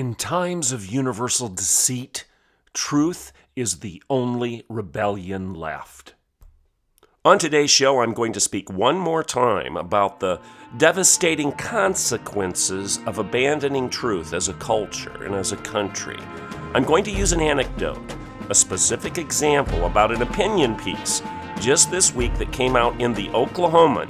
In times of universal deceit, truth is the only rebellion left. On today's show, I'm going to speak one more time about the devastating consequences of abandoning truth as a culture and as a country. I'm going to use an anecdote, a specific example about an opinion piece just this week that came out in the Oklahoman,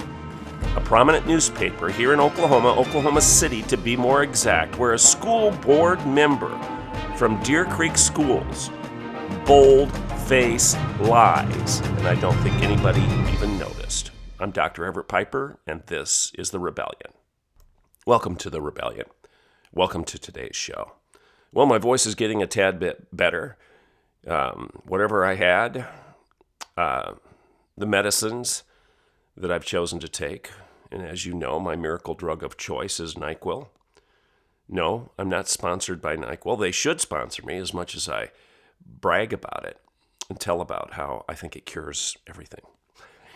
a prominent newspaper here in Oklahoma, Oklahoma City to be more exact, where a school board member from Deer Creek Schools bold face lies, and I don't think anybody even noticed. I'm Dr. Everett Piper, and this is The Rebellion. Welcome to The Rebellion. Welcome to today's show. Well, my voice is getting a tad bit better. Um, whatever I had, uh, the medicines that I've chosen to take, and as you know, my miracle drug of choice is NyQuil. No, I'm not sponsored by NyQuil. They should sponsor me as much as I brag about it and tell about how I think it cures everything.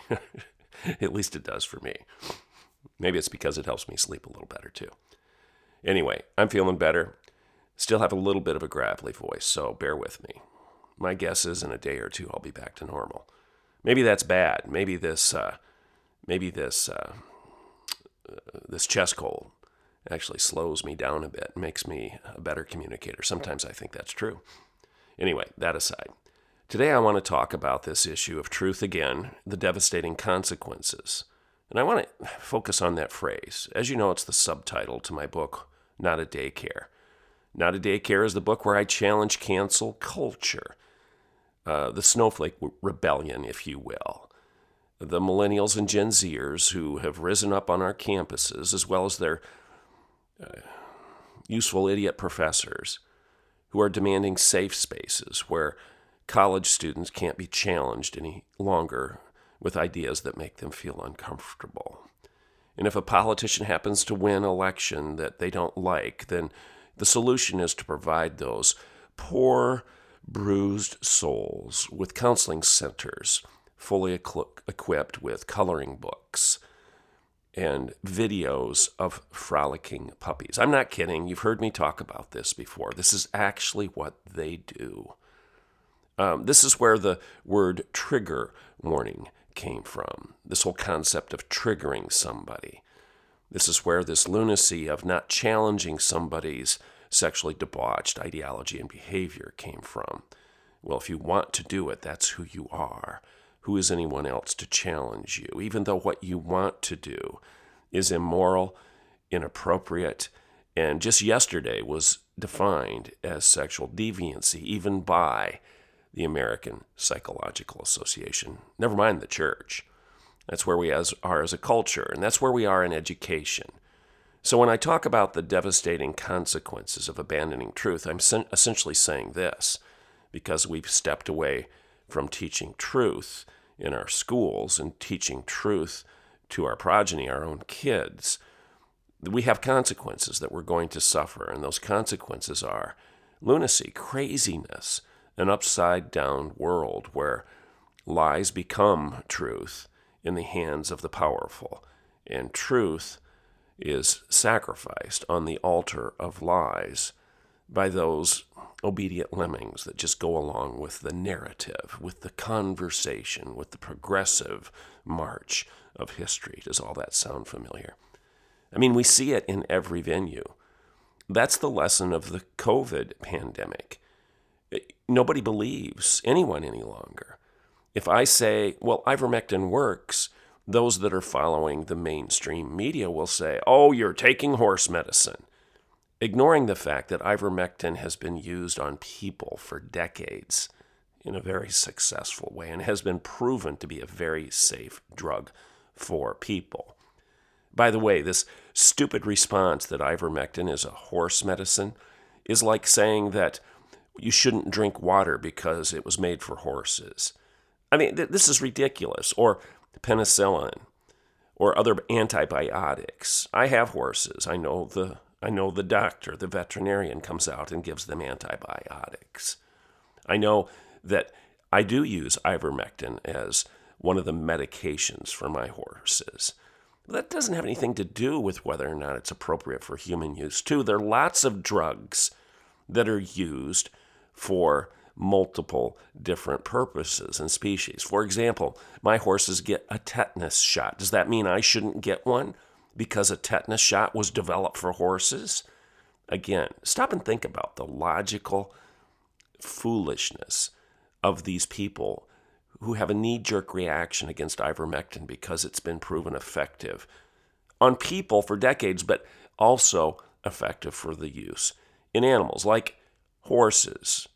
At least it does for me. Maybe it's because it helps me sleep a little better too. Anyway, I'm feeling better. Still have a little bit of a gravelly voice, so bear with me. My guess is in a day or two I'll be back to normal. Maybe that's bad. Maybe this, uh, maybe this, uh, this chest cold actually slows me down a bit, makes me a better communicator. Sometimes I think that's true. Anyway, that aside, today I want to talk about this issue of truth again, the devastating consequences. And I want to focus on that phrase. As you know, it's the subtitle to my book, Not a Daycare. Not a Daycare is the book where I challenge cancel culture, uh, the snowflake rebellion, if you will. The millennials and Gen Zers who have risen up on our campuses, as well as their uh, useful idiot professors, who are demanding safe spaces where college students can't be challenged any longer with ideas that make them feel uncomfortable. And if a politician happens to win election that they don't like, then the solution is to provide those poor, bruised souls with counseling centers fully equipped with coloring books and videos of frolicking puppies. I'm not kidding. You've heard me talk about this before. This is actually what they do. Um, this is where the word trigger warning came from. This whole concept of triggering somebody. This is where this lunacy of not challenging somebody's sexually debauched ideology and behavior came from. Well, if you want to do it, that's who you are. Who is anyone else to challenge you? Even though what you want to do is immoral, inappropriate, and just yesterday was defined as sexual deviancy, even by the American Psychological Association. Never mind the church. That's where we as, are as a culture, and that's where we are in education. So, when I talk about the devastating consequences of abandoning truth, I'm essentially saying this because we've stepped away from teaching truth in our schools and teaching truth to our progeny, our own kids, we have consequences that we're going to suffer. And those consequences are lunacy, craziness, an upside down world where lies become truth in the hands of the powerful, and truth is sacrificed on the altar of lies by those obedient lemmings that just go along with the narrative, with the conversation, with the progressive march of history. Does all that sound familiar? I mean, we see it in every venue. That's the lesson of the COVID pandemic. Nobody believes anyone any longer. If I say, well, ivermectin works, those that are following the mainstream media will say, oh, you're taking horse medicine ignoring the fact that ivermectin has been used on people for decades in a very successful way and has been proven to be a very safe drug for people. By the way, this stupid response that ivermectin is a horse medicine is like saying that you shouldn't drink water because it was made for horses. I mean, th- this is ridiculous. Or penicillin or other antibiotics. I have horses. I know the I know the doctor, the veterinarian comes out and gives them antibiotics. I know that I do use ivermectin as one of the medications for my horses. That doesn't have anything to do with whether or not it's appropriate for human use, too. There are lots of drugs that are used for multiple different purposes and species. For example, my horses get a tetanus shot. Does that mean I shouldn't get one because a tetanus shot was developed for horses? Again, stop and think about the logical foolishness of these people who have a knee jerk reaction against ivermectin because it's been proven effective on people for decades, but also effective for the use in animals like horses,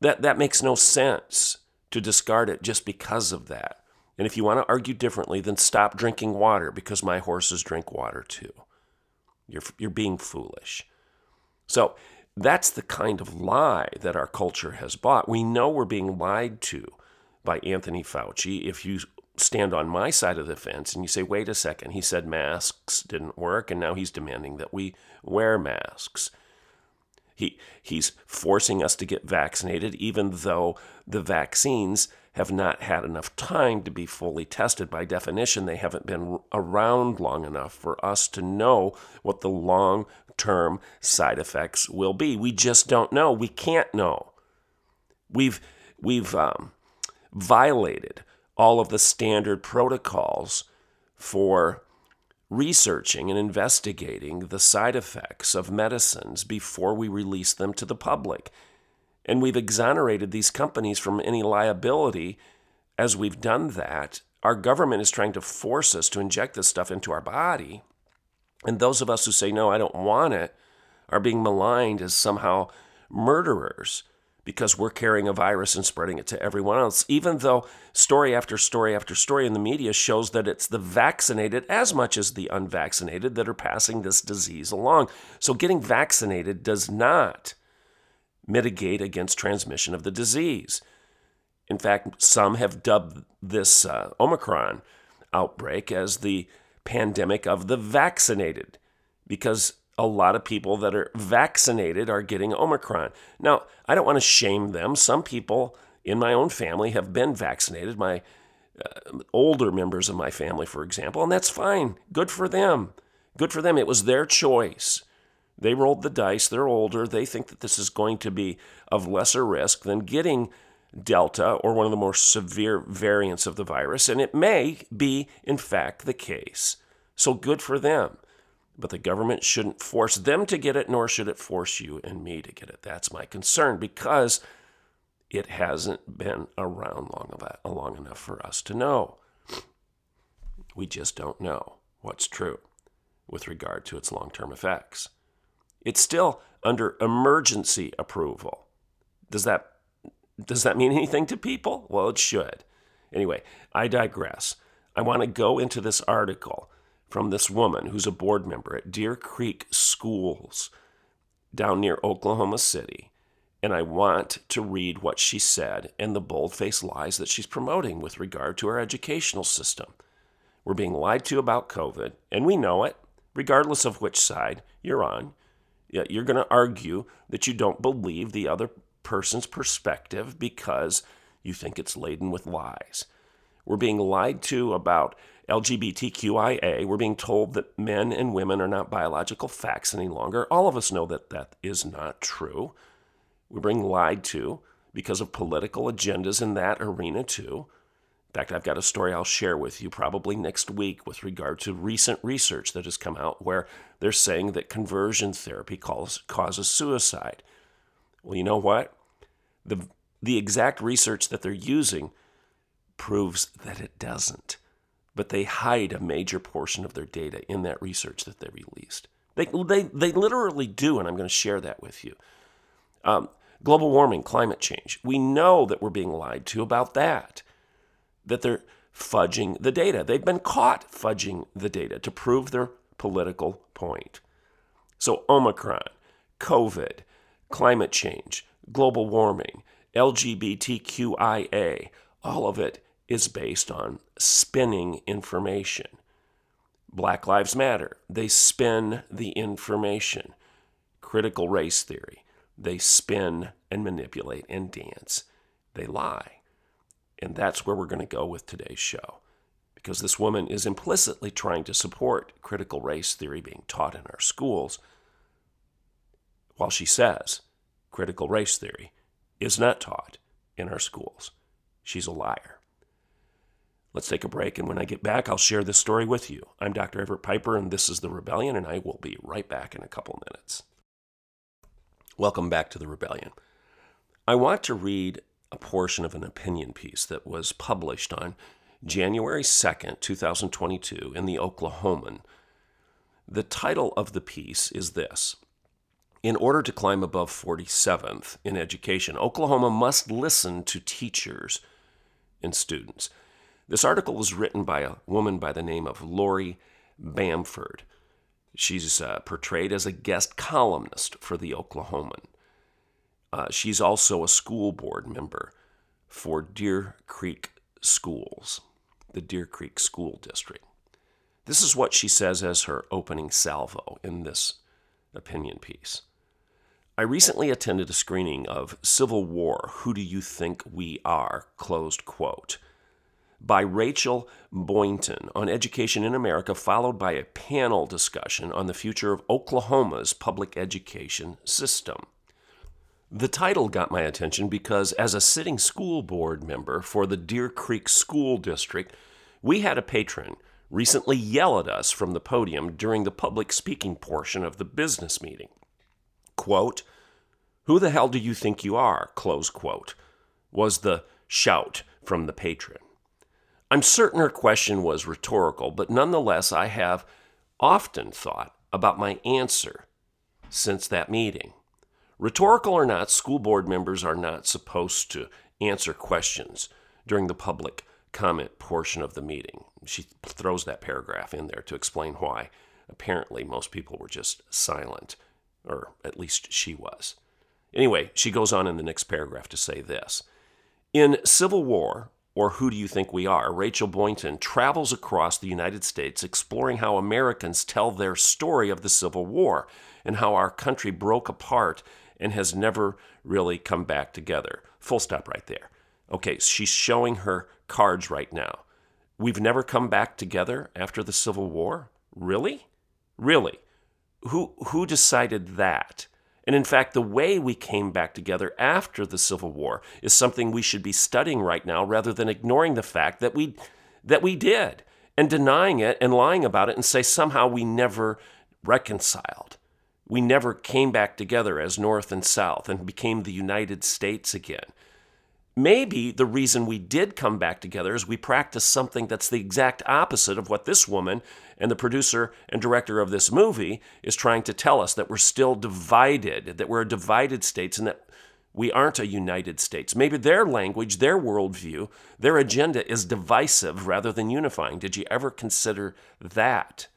that, that makes no sense to discard it just because of that. And if you want to argue differently, then stop drinking water because my horses drink water too. You're, you're being foolish. So that's the kind of lie that our culture has bought. We know we're being lied to by Anthony Fauci. If you stand on my side of the fence and you say, wait a second, he said masks didn't work, and now he's demanding that we wear masks. He, he's forcing us to get vaccinated, even though the vaccines have not had enough time to be fully tested. By definition, they haven't been around long enough for us to know what the long term side effects will be. We just don't know. We can't know. We've, we've um, violated all of the standard protocols for researching and investigating the side effects of medicines before we release them to the public. And we've exonerated these companies from any liability as we've done that. Our government is trying to force us to inject this stuff into our body. And those of us who say, no, I don't want it, are being maligned as somehow murderers because we're carrying a virus and spreading it to everyone else, even though story after story after story in the media shows that it's the vaccinated as much as the unvaccinated that are passing this disease along. So getting vaccinated does not mitigate against transmission of the disease. In fact, some have dubbed this uh, Omicron outbreak as the pandemic of the vaccinated because a lot of people that are vaccinated are getting Omicron. Now, I don't want to shame them. Some people in my own family have been vaccinated, my uh, older members of my family, for example, and that's fine. Good for them. Good for them. It was their choice. They rolled the dice. They're older. They think that this is going to be of lesser risk than getting Delta or one of the more severe variants of the virus. And it may be, in fact, the case. So good for them. But the government shouldn't force them to get it, nor should it force you and me to get it. That's my concern because it hasn't been around long, long enough for us to know. We just don't know what's true with regard to its long term effects. It's still under emergency approval. Does that does that mean anything to people? Well, it should. Anyway, I digress. I want to go into this article from this woman who's a board member at Deer Creek Schools down near Oklahoma City. And I want to read what she said and the bold faced lies that she's promoting with regard to our educational system. We're being lied to about COVID, and we know it, regardless of which side you're on. Yeah, you're going to argue that you don't believe the other person's perspective because you think it's laden with lies. We're being lied to about LGBTQIA, we're being told that men and women are not biological facts any longer. All of us know that that is not true. We're being lied to because of political agendas in that arena, too. In fact, I've got a story I'll share with you probably next week with regard to recent research that has come out where they're saying that conversion therapy causes, causes suicide. Well, you know what? The, the exact research that they're using proves that it doesn't but they hide a major portion of their data in that research that they released. They, they, they literally do, and I'm going to share that with you. Um, global warming, climate change. We know that we're being lied to about that, that they're fudging the data. They've been caught fudging the data to prove their political point. So, Omicron, COVID, climate change, global warming, LGBTQIA, all of it is based on spinning information. Black Lives Matter, they spin the information. Critical race theory, they spin and manipulate and dance. They lie. And that's where we're going to go with today's show. Because this woman is implicitly trying to support critical race theory being taught in our schools, while she says critical race theory is not taught in our schools. She's a liar. Let's take a break, and when I get back, I'll share this story with you. I'm Dr. Everett Piper, and this is The Rebellion, and I will be right back in a couple minutes. Welcome back to The Rebellion. I want to read a portion of an opinion piece that was published on January 2nd, 2022, in the Oklahoman. The title of the piece is this In order to climb above 47th in education, Oklahoma must listen to teachers and students. This article was written by a woman by the name of Lori Bamford. She's uh, portrayed as a guest columnist for the Oklahoman. Uh, she's also a school board member for Deer Creek Schools, the Deer Creek School District. This is what she says as her opening salvo in this opinion piece. I recently attended a screening of Civil War Who Do You Think We Are? closed quote by Rachel Boynton on Education in America, followed by a panel discussion on the future of Oklahoma's public education system. The title got my attention because, as a sitting school board member for the Deer Creek School District, we had a patron recently yell at us from the podium during the public speaking portion of the business meeting. Quote, Who the hell do you think you are? Close quote, was the shout from the patron. I'm certain her question was rhetorical, but nonetheless, I have often thought about my answer since that meeting. Rhetorical or not, school board members are not supposed to answer questions during the public comment portion of the meeting. She throws that paragraph in there to explain why. Apparently, most people were just silent, or at least she was. Anyway, she goes on in the next paragraph to say this In Civil War, or Who Do You Think We Are, Rachel Boynton travels across the United States exploring how Americans tell their story of the Civil War and how our country broke apart and has never really come back together. Full stop right there. Okay, she's showing her cards right now. We've never come back together after the Civil War? Really? Really? Who who decided that? And in fact, the way we came back together after the Civil War is something we should be studying right now rather than ignoring the fact that we, that we did and denying it and lying about it and say somehow we never reconciled. We never came back together as North and South and became the United States again. Maybe the reason we did come back together is we practiced something that's the exact opposite of what this woman and the producer and director of this movie is trying to tell us that we're still divided, that we're a divided states, and that we aren't a united states. Maybe their language, their worldview, their agenda is divisive rather than unifying. Did you ever consider that,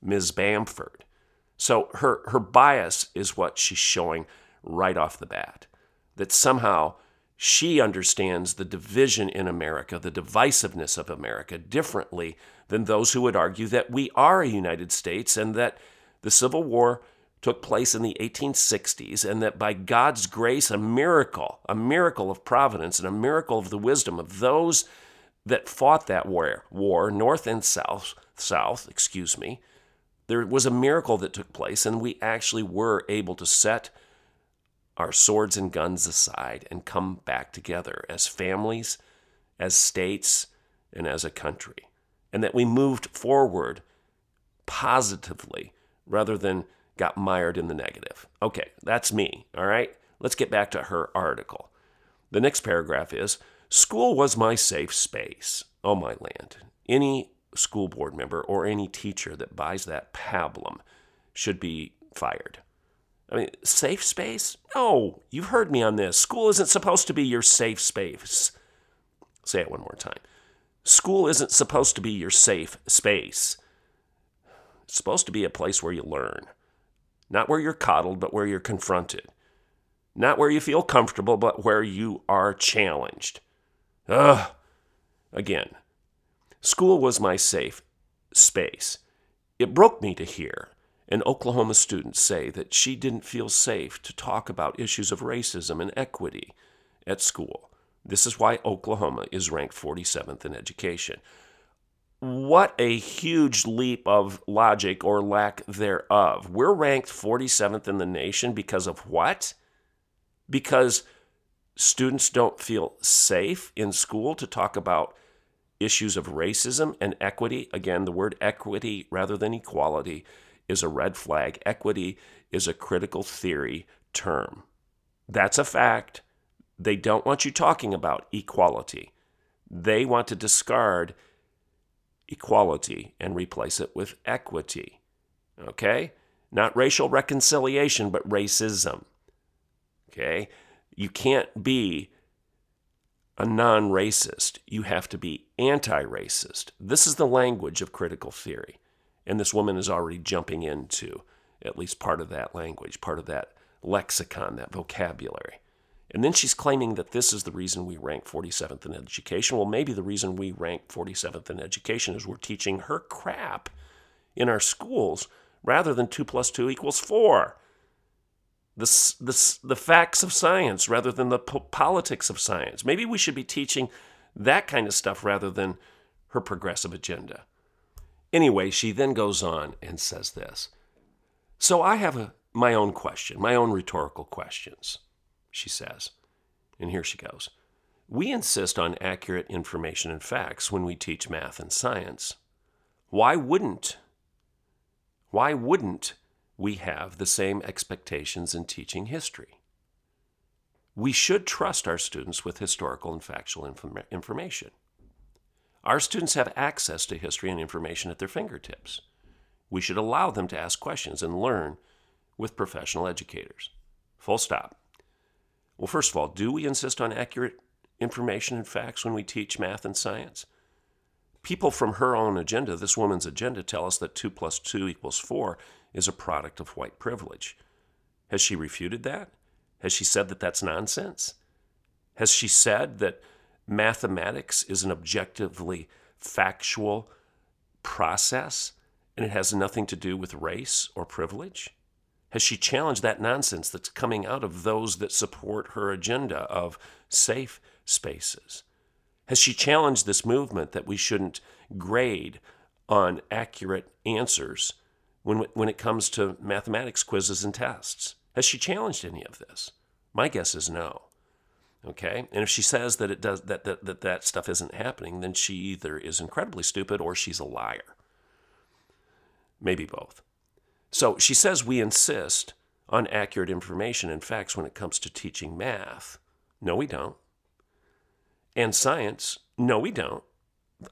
Ms. Bamford? So her, her bias is what she's showing right off the bat. That somehow she understands the division in America, the divisiveness of America, differently than those who would argue that we are a United States and that the Civil War took place in the 1860s and that by God's grace, a miracle, a miracle of providence and a miracle of the wisdom of those that fought that war, war North and South, South, excuse me, there was a miracle that took place and we actually were able to set our swords and guns aside and come back together as families, as states, and as a country. And that we moved forward positively rather than got mired in the negative. Okay, that's me, all right? Let's get back to her article. The next paragraph is School was my safe space. Oh, my land. Any school board member or any teacher that buys that pablum should be fired. I mean, safe space? No, you've heard me on this. School isn't supposed to be your safe space. Say it one more time. School isn't supposed to be your safe space. It's supposed to be a place where you learn. Not where you're coddled, but where you're confronted. Not where you feel comfortable, but where you are challenged. Ugh. Again, school was my safe space. It broke me to hear an Oklahoma student say that she didn't feel safe to talk about issues of racism and equity at school. This is why Oklahoma is ranked 47th in education. What a huge leap of logic or lack thereof. We're ranked 47th in the nation because of what? Because students don't feel safe in school to talk about issues of racism and equity. Again, the word equity rather than equality is a red flag. Equity is a critical theory term. That's a fact. They don't want you talking about equality. They want to discard equality and replace it with equity. Okay? Not racial reconciliation, but racism. Okay? You can't be a non racist. You have to be anti racist. This is the language of critical theory. And this woman is already jumping into at least part of that language, part of that lexicon, that vocabulary. And then she's claiming that this is the reason we rank 47th in education. Well, maybe the reason we rank 47th in education is we're teaching her crap in our schools rather than 2 plus 2 equals 4. The, the, the facts of science rather than the po- politics of science. Maybe we should be teaching that kind of stuff rather than her progressive agenda. Anyway, she then goes on and says this. So I have a, my own question, my own rhetorical questions she says. And here she goes. We insist on accurate information and facts when we teach math and science. Why wouldn't? Why wouldn't we have the same expectations in teaching history? We should trust our students with historical and factual inform- information. Our students have access to history and information at their fingertips. We should allow them to ask questions and learn with professional educators. Full stop. Well, first of all, do we insist on accurate information and facts when we teach math and science? People from her own agenda, this woman's agenda, tell us that 2 plus 2 equals 4 is a product of white privilege. Has she refuted that? Has she said that that's nonsense? Has she said that mathematics is an objectively factual process and it has nothing to do with race or privilege? Has she challenged that nonsense that's coming out of those that support her agenda of safe spaces? Has she challenged this movement that we shouldn't grade on accurate answers when, when it comes to mathematics quizzes and tests? Has she challenged any of this? My guess is no. Okay? And if she says that it does that that, that, that stuff isn't happening, then she either is incredibly stupid or she's a liar. Maybe both. So she says we insist on accurate information and facts when it comes to teaching math. No, we don't. And science, no, we don't.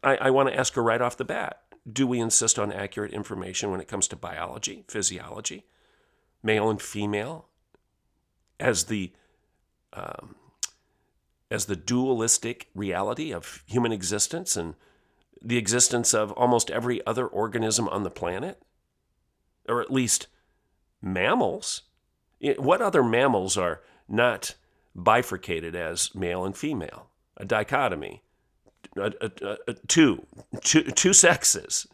I, I want to ask her right off the bat do we insist on accurate information when it comes to biology, physiology, male and female, as the um, as the dualistic reality of human existence and the existence of almost every other organism on the planet? or at least mammals. What other mammals are not bifurcated as male and female? A dichotomy, a, a, two, two, two sexes,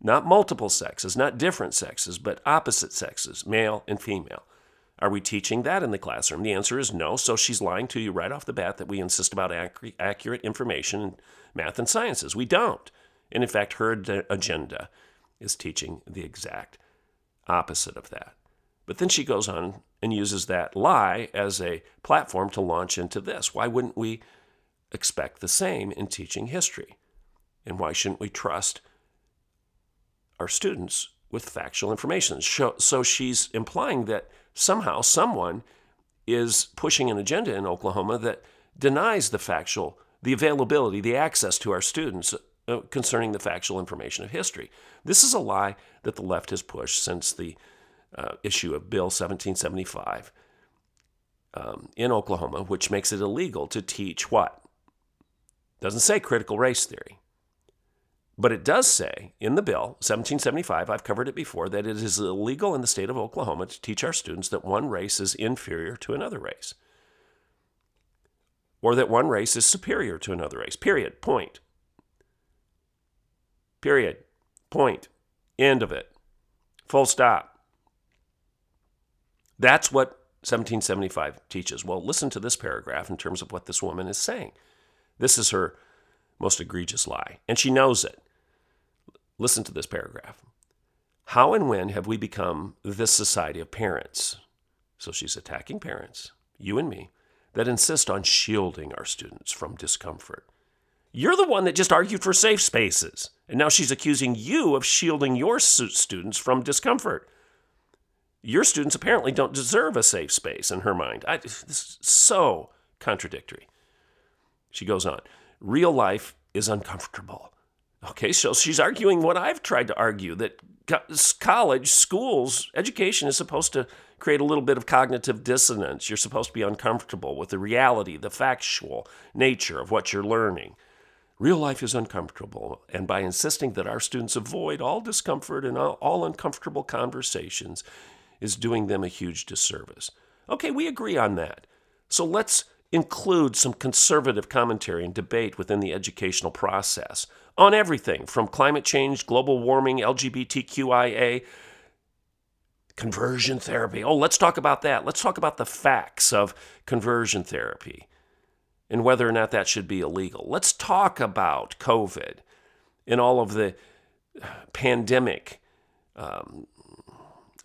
not multiple sexes, not different sexes, but opposite sexes, male and female. Are we teaching that in the classroom? The answer is no. So she's lying to you right off the bat that we insist about ac- accurate information in math and sciences. We don't. And in fact, her agenda is teaching the exact opposite of that. But then she goes on and uses that lie as a platform to launch into this. Why wouldn't we expect the same in teaching history? And why shouldn't we trust our students with factual information? So she's implying that somehow someone is pushing an agenda in Oklahoma that denies the factual, the availability, the access to our students uh, concerning the factual information of history. This is a lie that the left has pushed since the uh, issue of Bill 1775 um, in Oklahoma, which makes it illegal to teach what? Doesn't say critical race theory, But it does say in the bill, 1775, I've covered it before, that it is illegal in the state of Oklahoma to teach our students that one race is inferior to another race or that one race is superior to another race. Period. Point. Period. Point. End of it. Full stop. That's what 1775 teaches. Well, listen to this paragraph in terms of what this woman is saying. This is her most egregious lie, and she knows it. Listen to this paragraph. How and when have we become this society of parents? So she's attacking parents, you and me, that insist on shielding our students from discomfort. You're the one that just argued for safe spaces, and now she's accusing you of shielding your students from discomfort. Your students apparently don't deserve a safe space in her mind. I, this is so contradictory. She goes on Real life is uncomfortable. Okay, so she's arguing what I've tried to argue that college, schools, education is supposed to create a little bit of cognitive dissonance. You're supposed to be uncomfortable with the reality, the factual nature of what you're learning. Real life is uncomfortable, and by insisting that our students avoid all discomfort and all, uncomfortable conversations is doing them a huge disservice. Okay, we agree on that. So let's include some conservative commentary and debate within the educational process on everything from climate change, global warming, LGBTQIA, conversion therapy. Oh, let's talk about that. Let's talk about the facts of conversion therapy and whether or not that should be illegal. Let's talk about COVID and all of the pandemic um,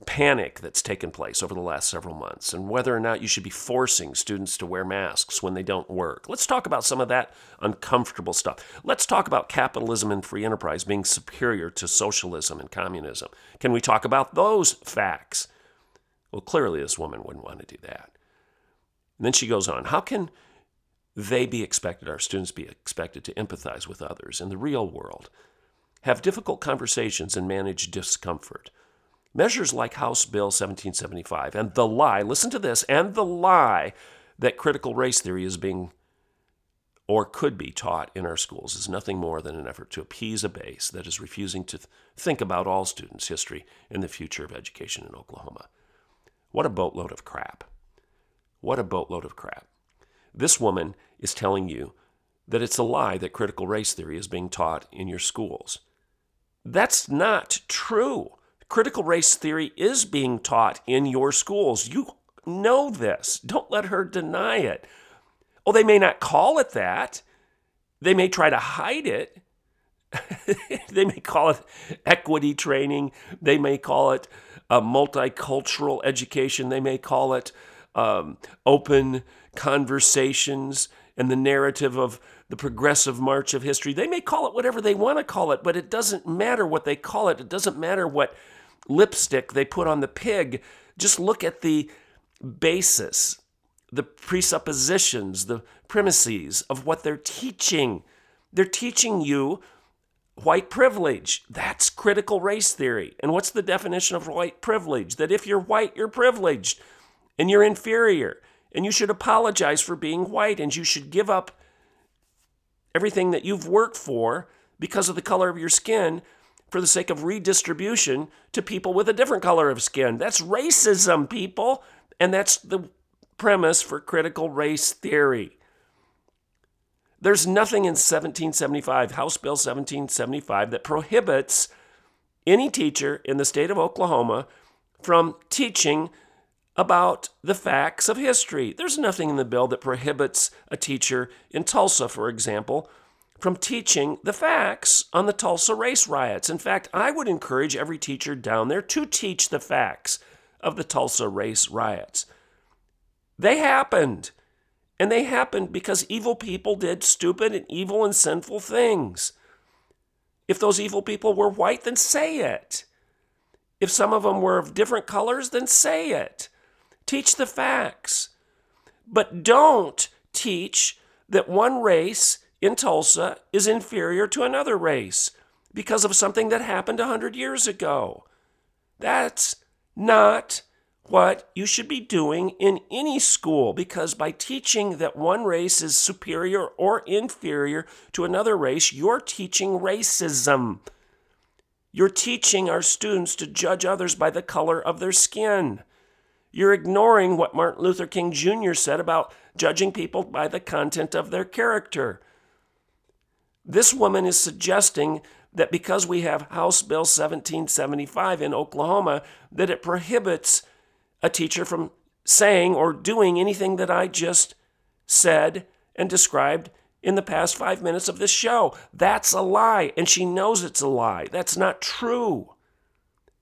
panic that's taken place over the last several months and whether or not you should be forcing students to wear masks when they don't work. Let's talk about some of that uncomfortable stuff. Let's talk about capitalism and free enterprise being superior to socialism and communism. Can we talk about those facts? Well, clearly, this woman wouldn't want to do that. And then she goes on How can they be expected, our students be expected to empathize with others in the real world, have difficult conversations, and manage discomfort? Measures like House Bill 1775 and the lie, listen to this, and the lie that critical race theory is being or could be taught in our schools is nothing more than an effort to appease a base that is refusing to think about all students' history and the future of education in Oklahoma. What a boatload of crap. What a boatload of crap. This woman is telling you that it's a lie that critical race theory is being taught in your schools. That's not true critical race theory is being taught in your schools. You know this. Don't let her deny it. Oh, they may not call it that. They may try to hide it. they may call it equity training. They may call it a multicultural education. They may call it um, open conversations and the narrative of the progressive march of history. They may call it whatever they want to call it, but it doesn't matter what they call it. It doesn't matter what lipstick they put on the pig. Just look at the basis, the presuppositions, the premises of what they're teaching. They're teaching you white privilege. That's critical race theory. And what's the definition of white privilege? That if you're white, you're privileged and you're inferior and you should apologize for being white and you should give up everything that you've worked for because of the color of your skin for the sake of redistribution to people with a different color of skin. That's racism, people. And that's the premise for critical race theory. There's nothing in 1775, House Bill 1775, that prohibits any teacher in the state of Oklahoma from teaching about the facts of history. There's nothing in the bill that prohibits a teacher in Tulsa, for example, from teaching the facts on the Tulsa race riots. In fact, I would encourage every teacher down there to teach the facts of the Tulsa race riots. They happened. And they happened because evil people did stupid and evil and sinful things. If those evil people were white, then say it. If some of them were of different colors, then say it. Teach the facts. But don't teach that one race in Tulsa is inferior to another race because of something that happened 100 years ago. That's not what you should be doing in any school because by teaching that one race is superior or inferior to another race, you're teaching racism. You're teaching our students to judge others by the color of their skin. You're ignoring what Martin Luther King Jr. said about judging people by the content of their character. This woman is suggesting that because we have House Bill 1775 in Oklahoma, that it prohibits a teacher from saying or doing anything that I just said and described in the past five minutes of this show. That's a lie, and she knows it's a lie. That's not true.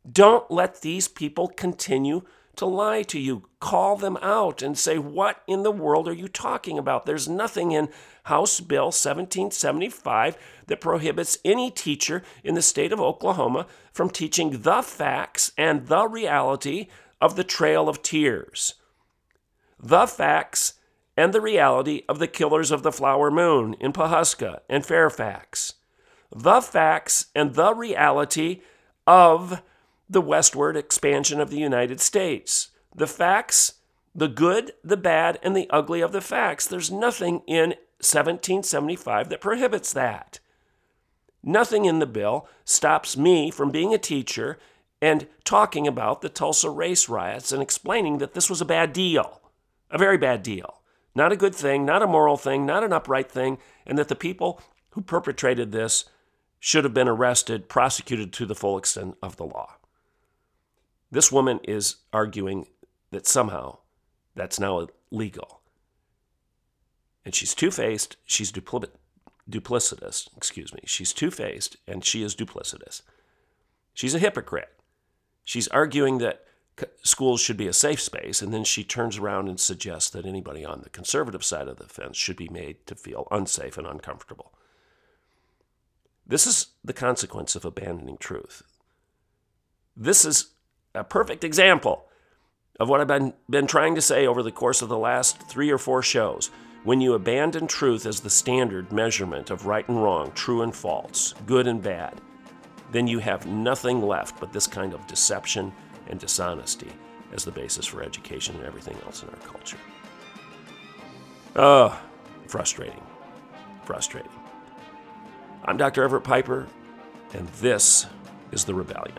Don't let these people continue to lie to you. Call them out and say, What in the world are you talking about? There's nothing in House Bill 1775 that prohibits any teacher in the state of Oklahoma from teaching the facts and the reality of the Trail of Tears, the facts and the reality of the Killers of the Flower Moon in Pawhuska and Fairfax, the facts and the reality of the westward expansion of the United States, the facts, the good, the bad, and the ugly of the facts. There's nothing in 1775 that prohibits that. Nothing in the bill stops me from being a teacher and talking about the Tulsa race riots and explaining that this was a bad deal, a very bad deal, not a good thing, not a moral thing, not an upright thing, and that the people who perpetrated this should have been arrested, prosecuted to the full extent of the law. This woman is arguing that somehow that's now illegal. And she's two faced, she's dupli- duplicitous, excuse me. She's two faced, and she is duplicitous. She's a hypocrite. She's arguing that schools should be a safe space, and then she turns around and suggests that anybody on the conservative side of the fence should be made to feel unsafe and uncomfortable. This is the consequence of abandoning truth. This is a perfect example of what I've been, been trying to say over the course of the last three or four shows. When you abandon truth as the standard measurement of right and wrong, true and false, good and bad, then you have nothing left but this kind of deception and dishonesty as the basis for education and everything else in our culture. Oh, frustrating. Frustrating. I'm Dr. Everett Piper, and this is The Rebellion.